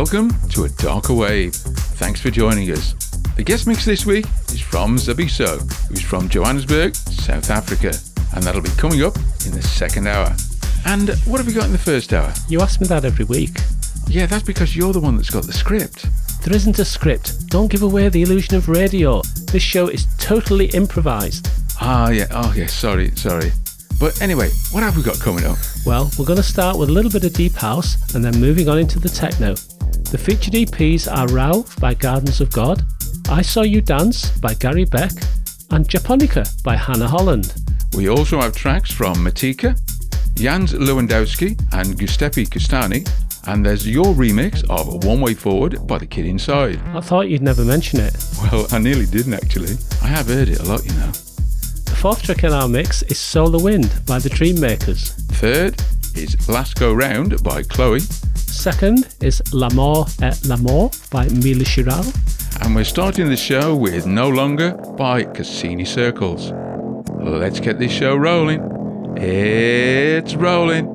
Welcome to A Darker Wave. Thanks for joining us. The guest mix this week is from Xabiso, who's from Johannesburg, South Africa, and that'll be coming up in the second hour. And what have we got in the first hour? You ask me that every week. Yeah, that's because you're the one that's got the script. There isn't a script. Don't give away the illusion of radio. This show is totally improvised. Ah, yeah, oh, yeah, sorry, sorry. But anyway, what have we got coming up? Well, we're going to start with a little bit of deep house and then moving on into the techno. The featured EPs are Rau by Gardens of God, I Saw You Dance by Gary Beck, and Japonica by Hannah Holland. We also have tracks from Matika, Jans Lewandowski, and Giuseppe Custani, and there's your remix of One Way Forward by The Kid Inside. I thought you'd never mention it. Well, I nearly didn't actually. I have heard it a lot, you know. The fourth track in our mix is Solar Wind by the Dream Maker'z. Third is Last Go Round by Chloe, Second is L'amour et l'amour by Mila Chiral. and we're starting the show with No Longer by Cassini Circles. Let's get this show rolling. It's rolling.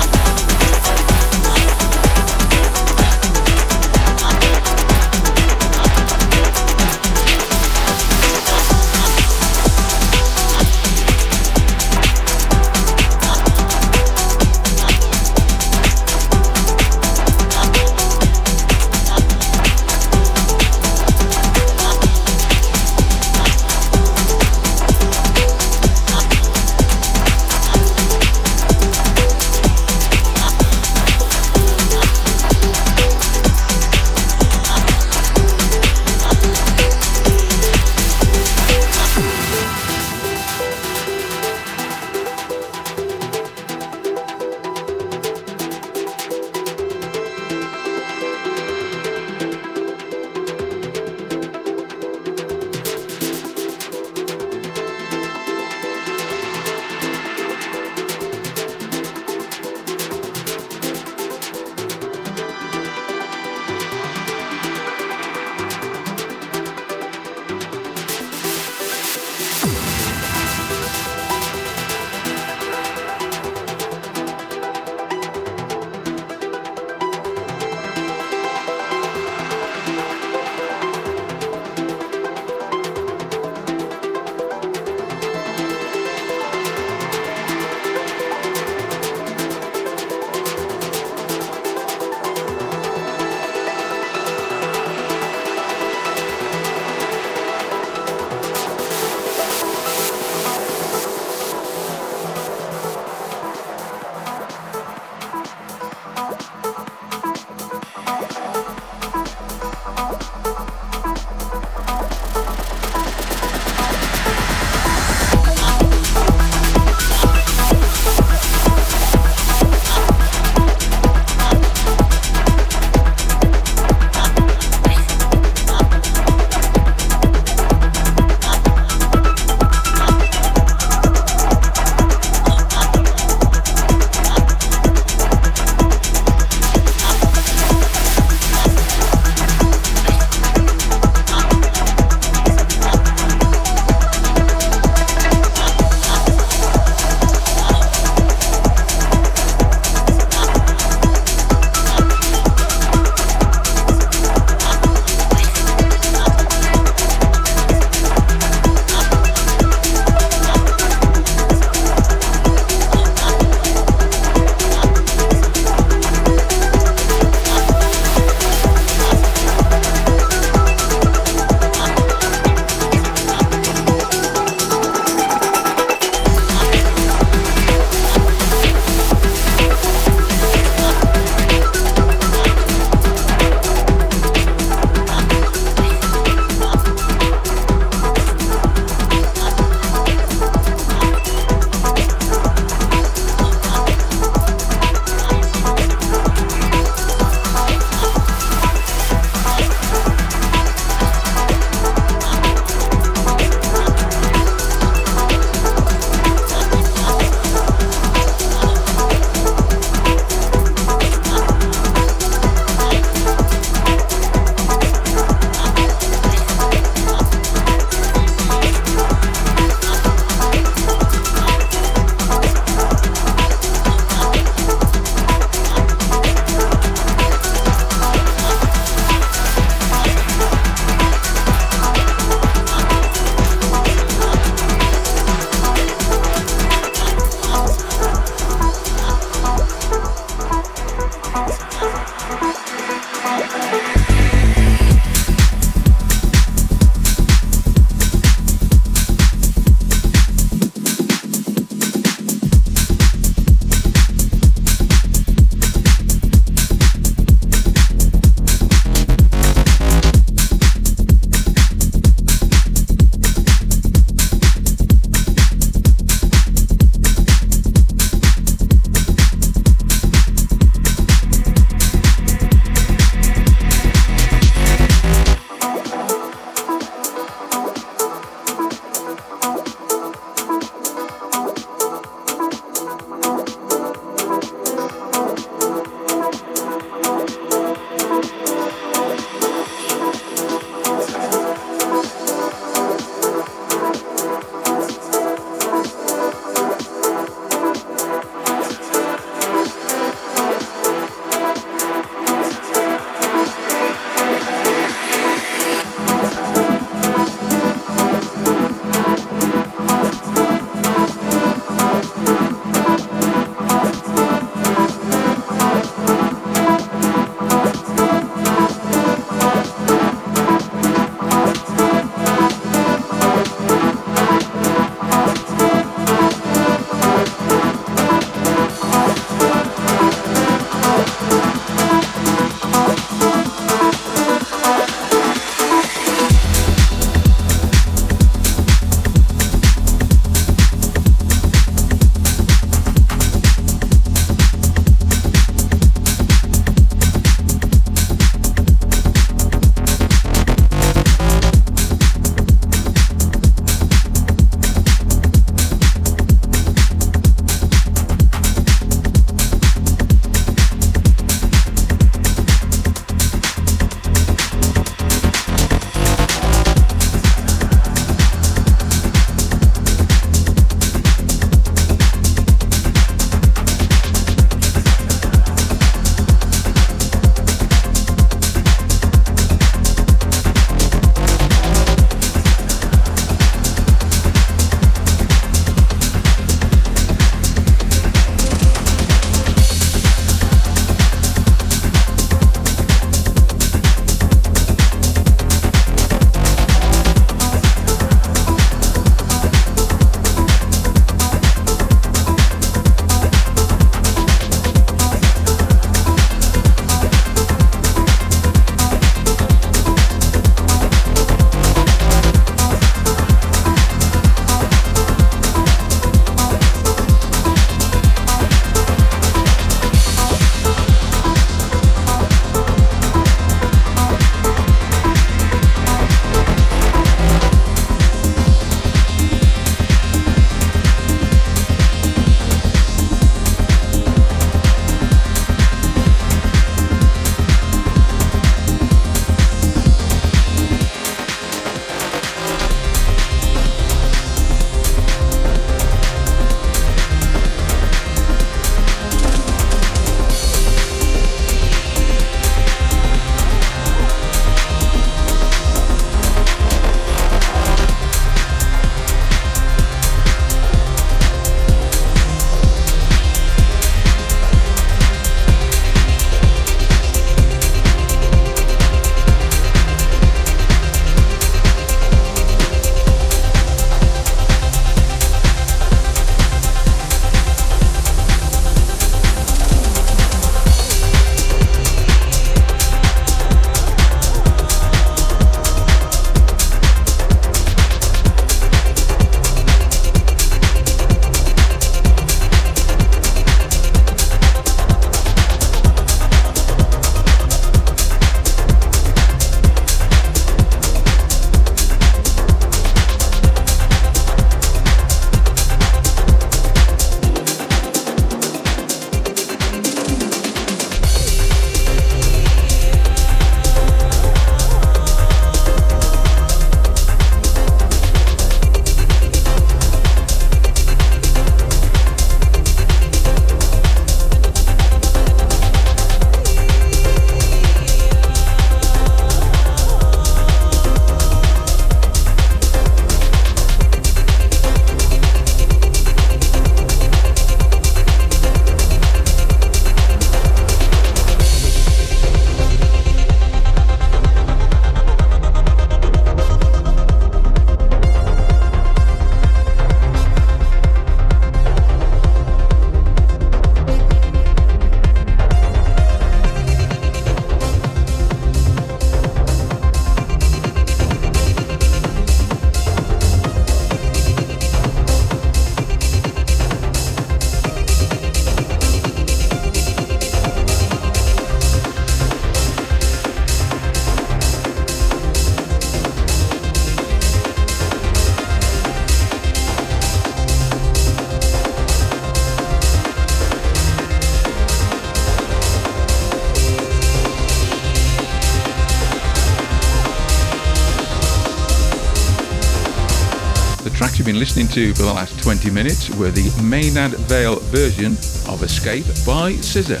Listening to for the last 20 minutes were the Maenad Veyl version of Escape by Scissor,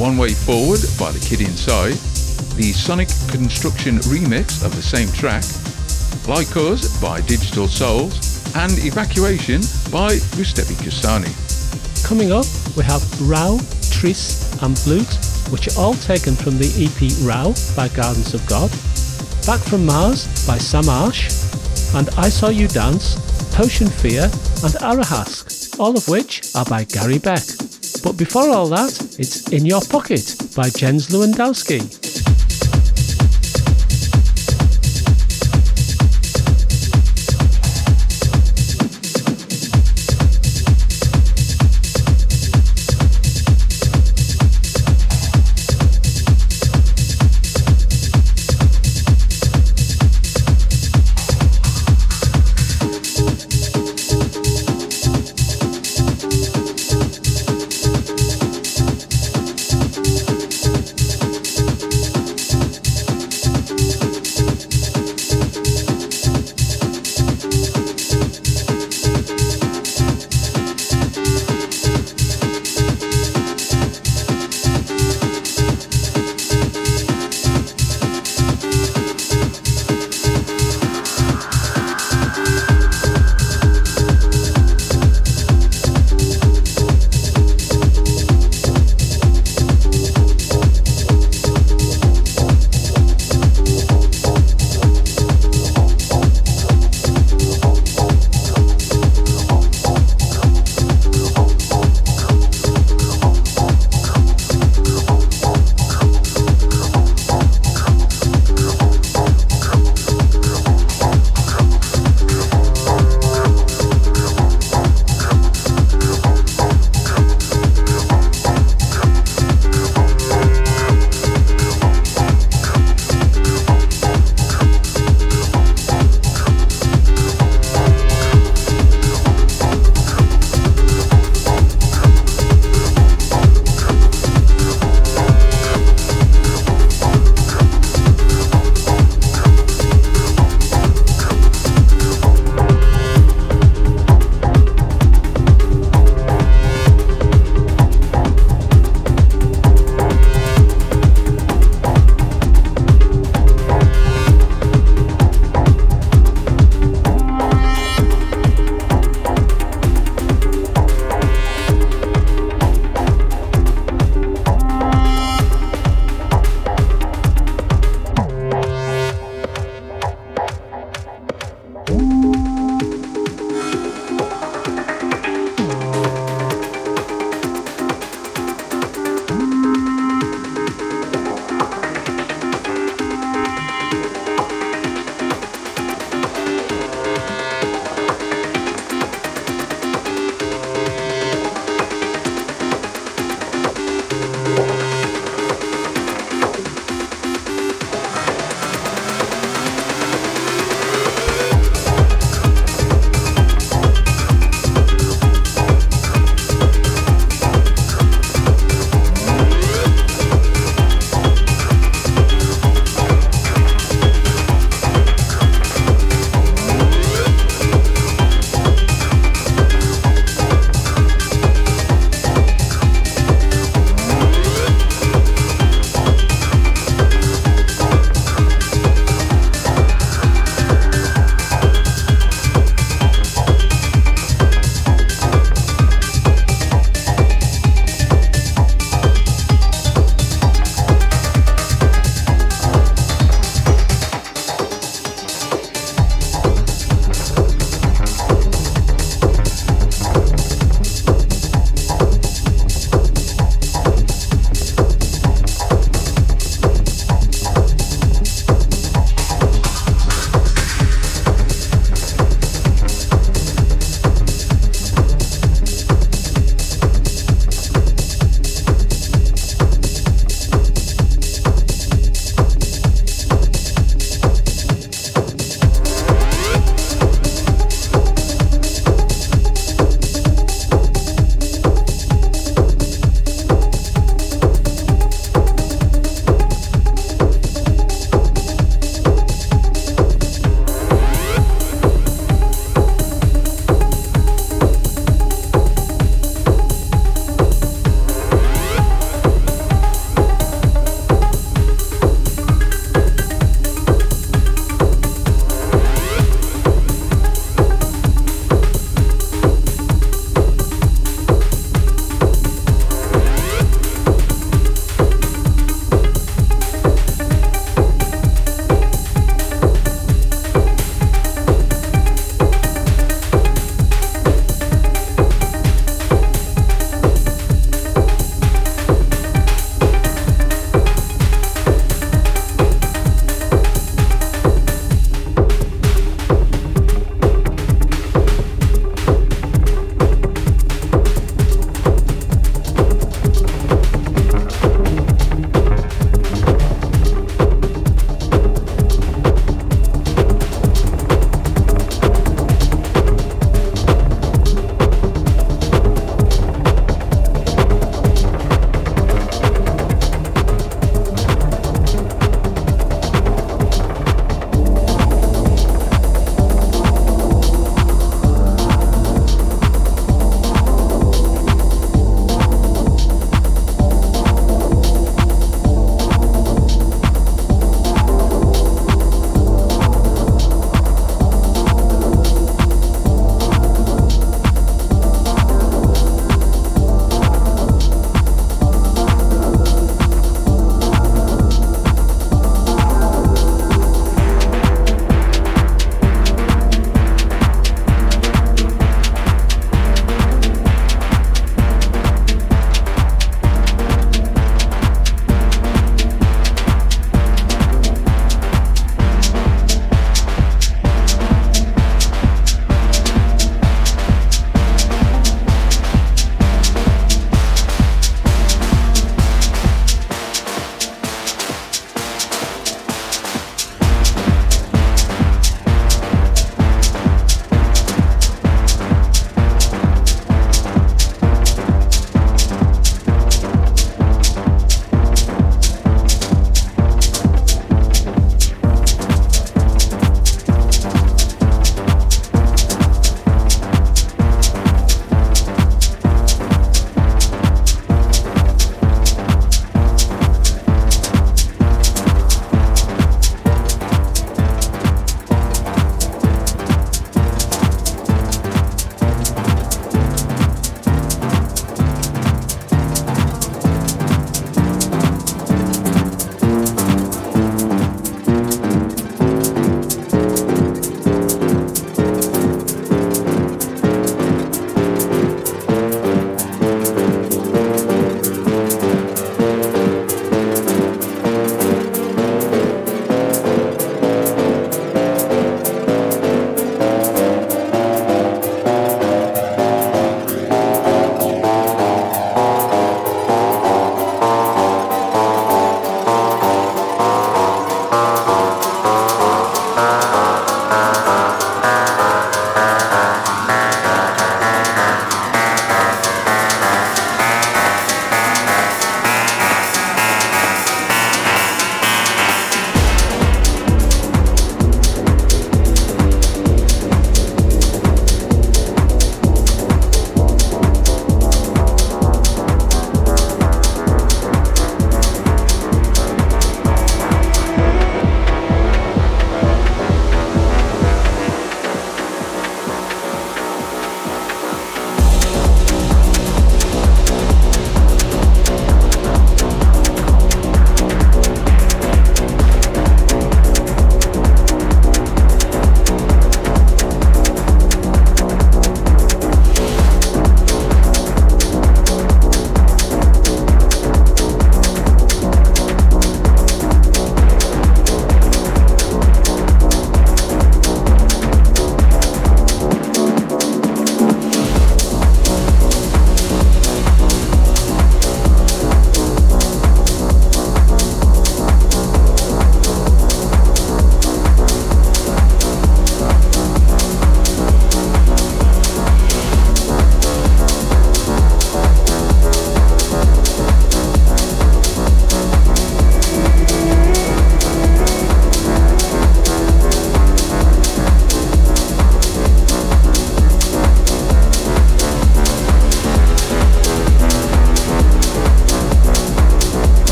One Way Forward by The Kid Inside, the Sonic Construction remix of the same track, Like Us by Digital Souls, and Evacuation by Giuseppe Cassani. Coming up, we have Rau, Tris, and Blute, which are all taken from the EP Rau by Gardens of God, Back from Mars by Sam Arsh, and I Saw You Dance, Potion Fear, and Arahask, all of which are by Gary Beck. But before all that, it's In Your Pocket by Jens Lewandowski.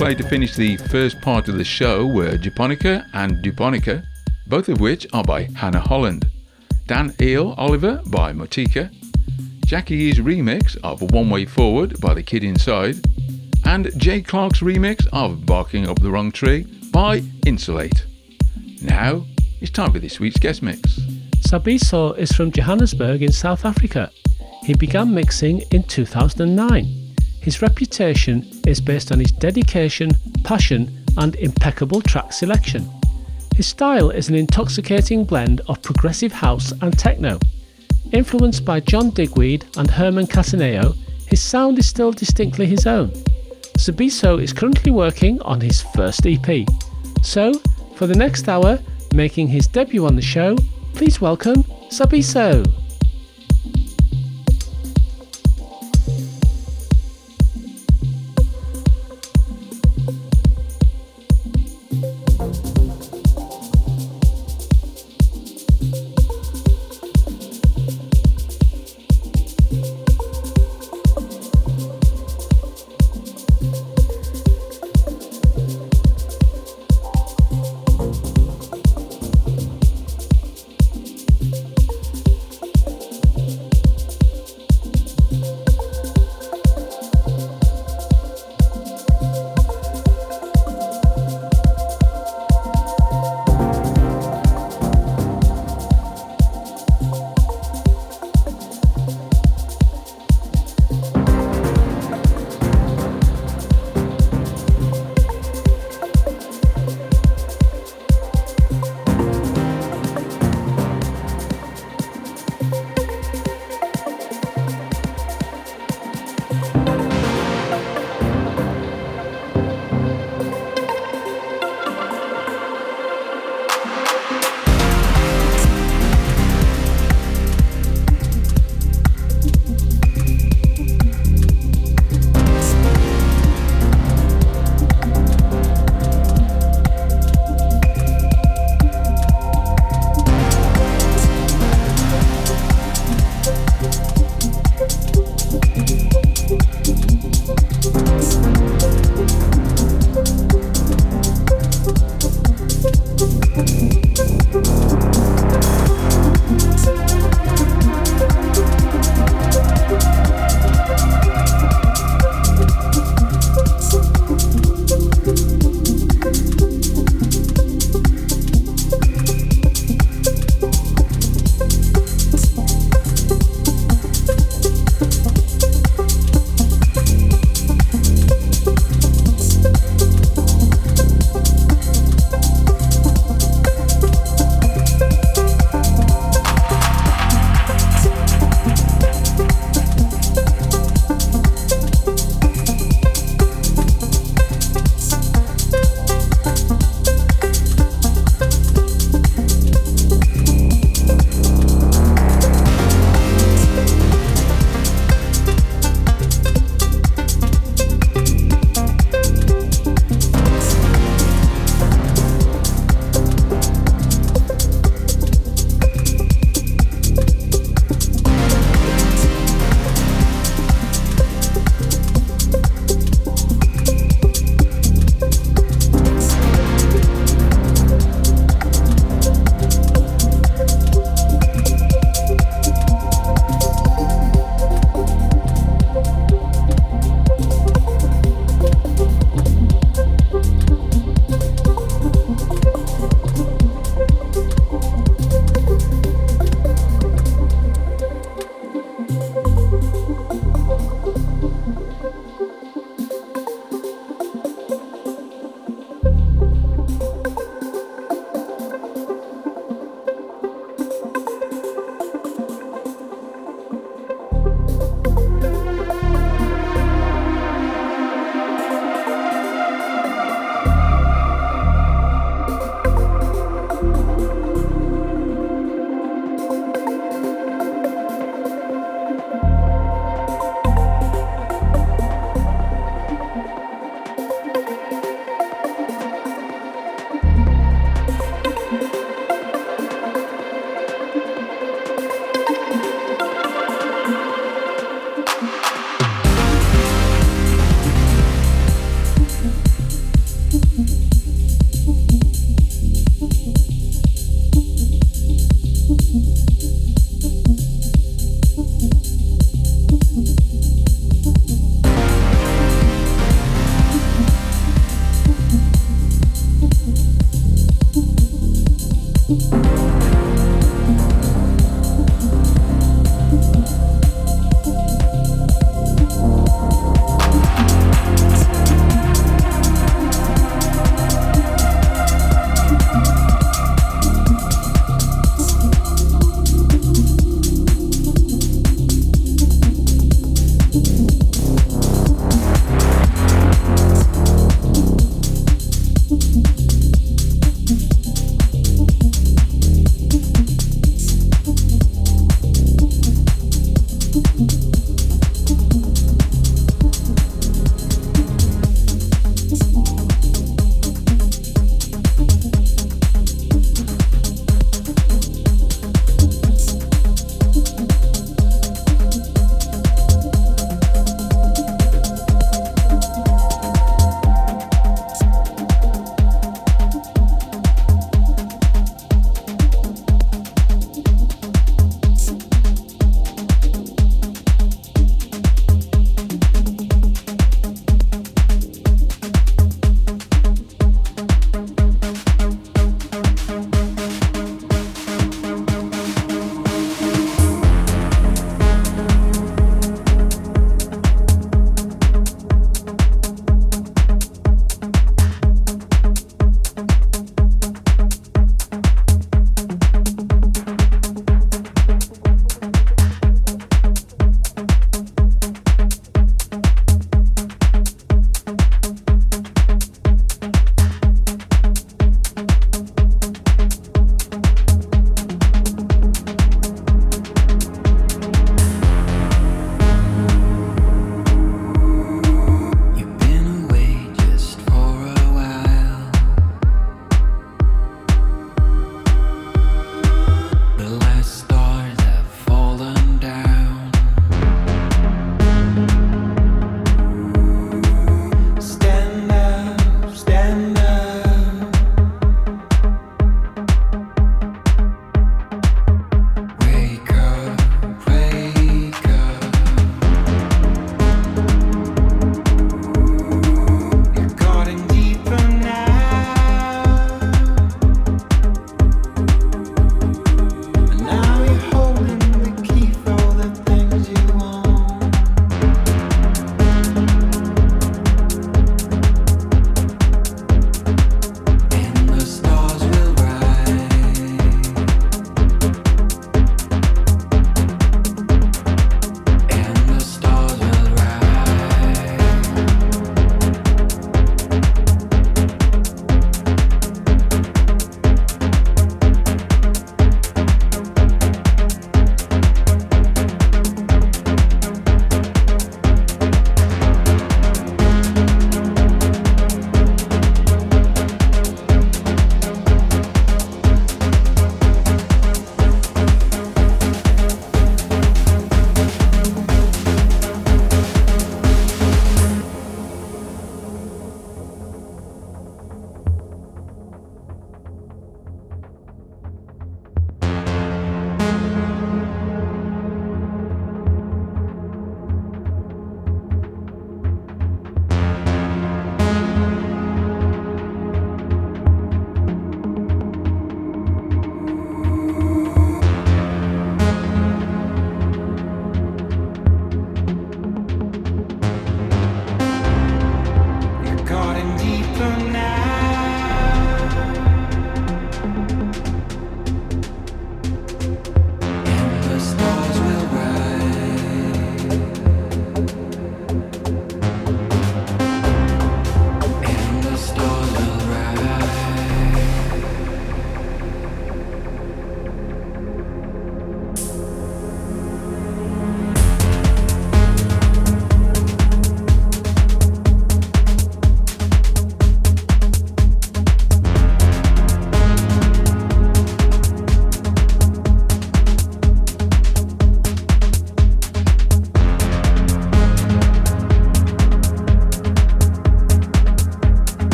Way to finish the first part of the show were Japonica and Duponica, both of which are by Hannah Holland. Dan Eel Oliver by Motika, Jacki-e's remix of One Way Forward by The Kid Inside, and Jay Clark's remix of Barking Up the Wrong Tree by Insulate. Now, it's time for this week's guest mix. Xabiso is from Johannesburg in South Africa. He began mixing in 2009. His reputation is based on his dedication, passion, and impeccable track selection. His style is an intoxicating blend of progressive house and techno. Influenced by John Digweed and Hernan Cattaneo, his sound is still distinctly his own. Xabiso is currently working on his first EP. So, for the next hour, making his debut on the show, please welcome Xabiso.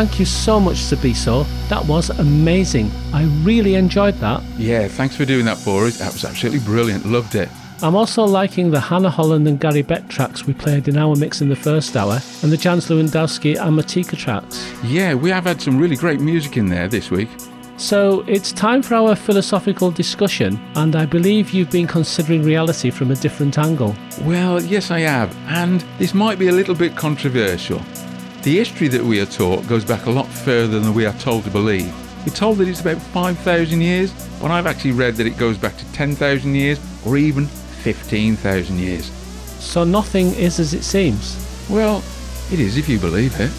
Thank you so much, Xabiso. That was amazing. I really enjoyed that. Yeah, thanks for doing that for us. That was absolutely brilliant. Loved it. I'm also liking the Hannah Holland and Gary Beck tracks we played in our mix in the first hour, and the Jans Lewandowski and Matika tracks. Yeah, we have had some really great music in there this week. So it's time for our philosophical discussion, and I believe you've been considering reality from a different angle. Well, yes, I have, and this might be a little bit controversial. The history that we are taught goes back a lot further than we are told to believe. We're told that it's about 5,000 years, but I've actually read that it goes back to 10,000 years or even 15,000 years. So nothing is as it seems. Well, it is if you believe it.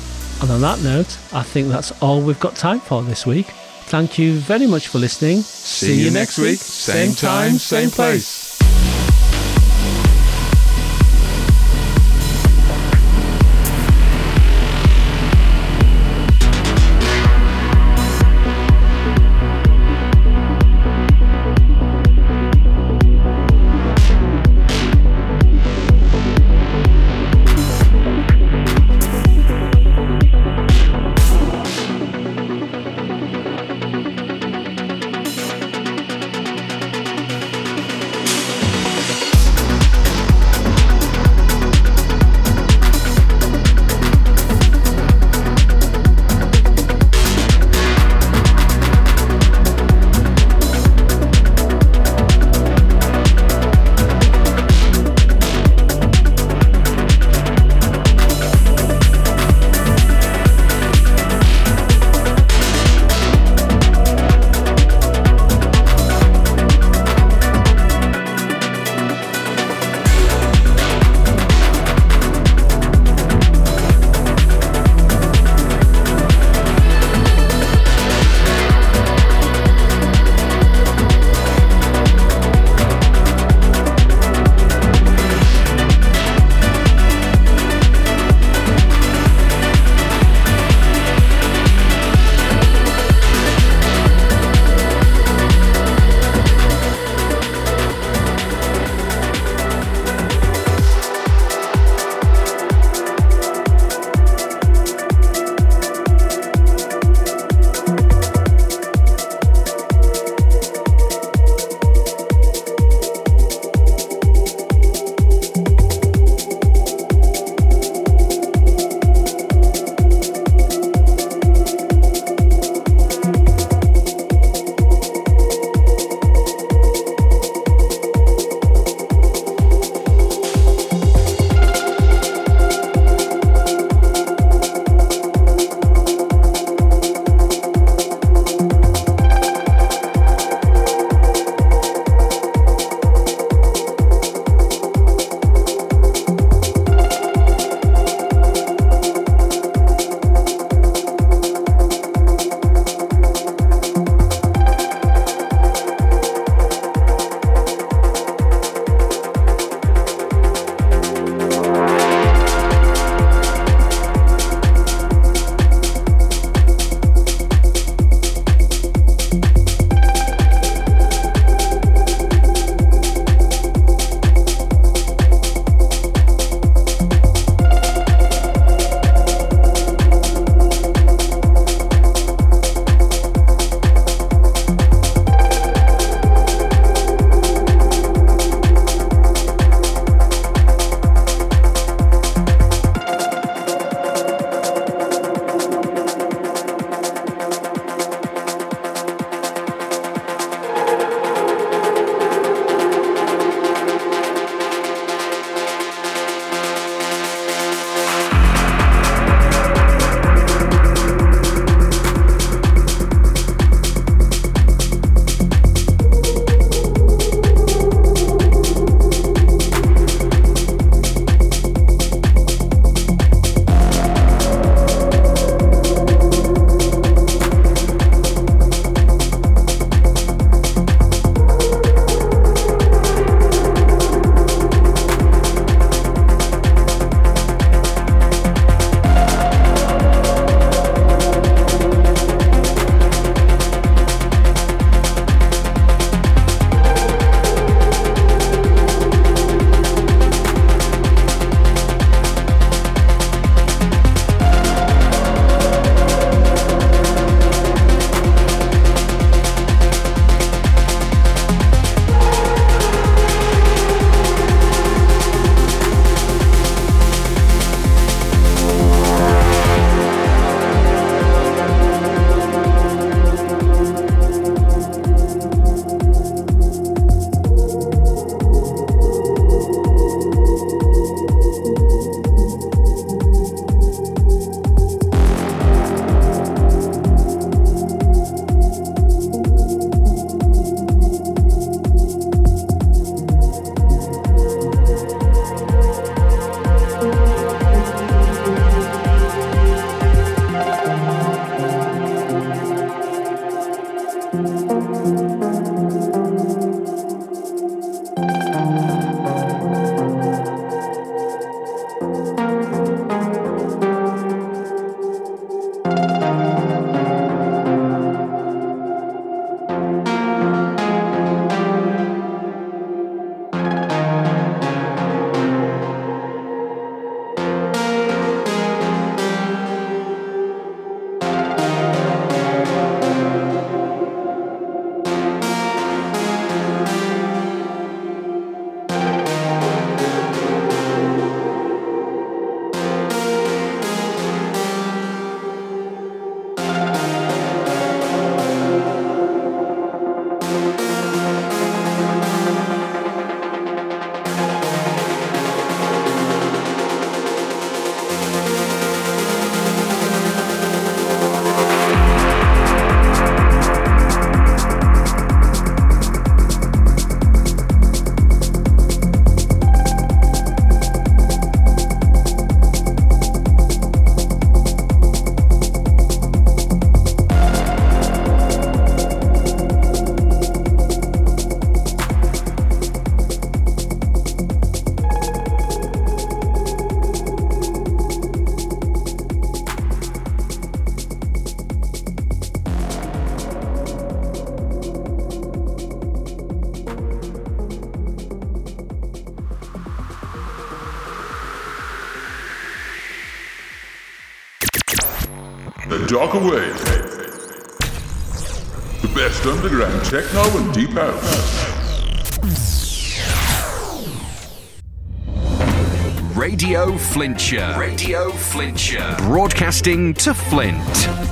And on that note, I think that's all we've got time for this week. Thank you very much for listening. See, you next week, same time, same place. The Darker Wave. The best underground techno and deep house. Radio Flintshire. Radio Flintshire. Broadcasting to Flint.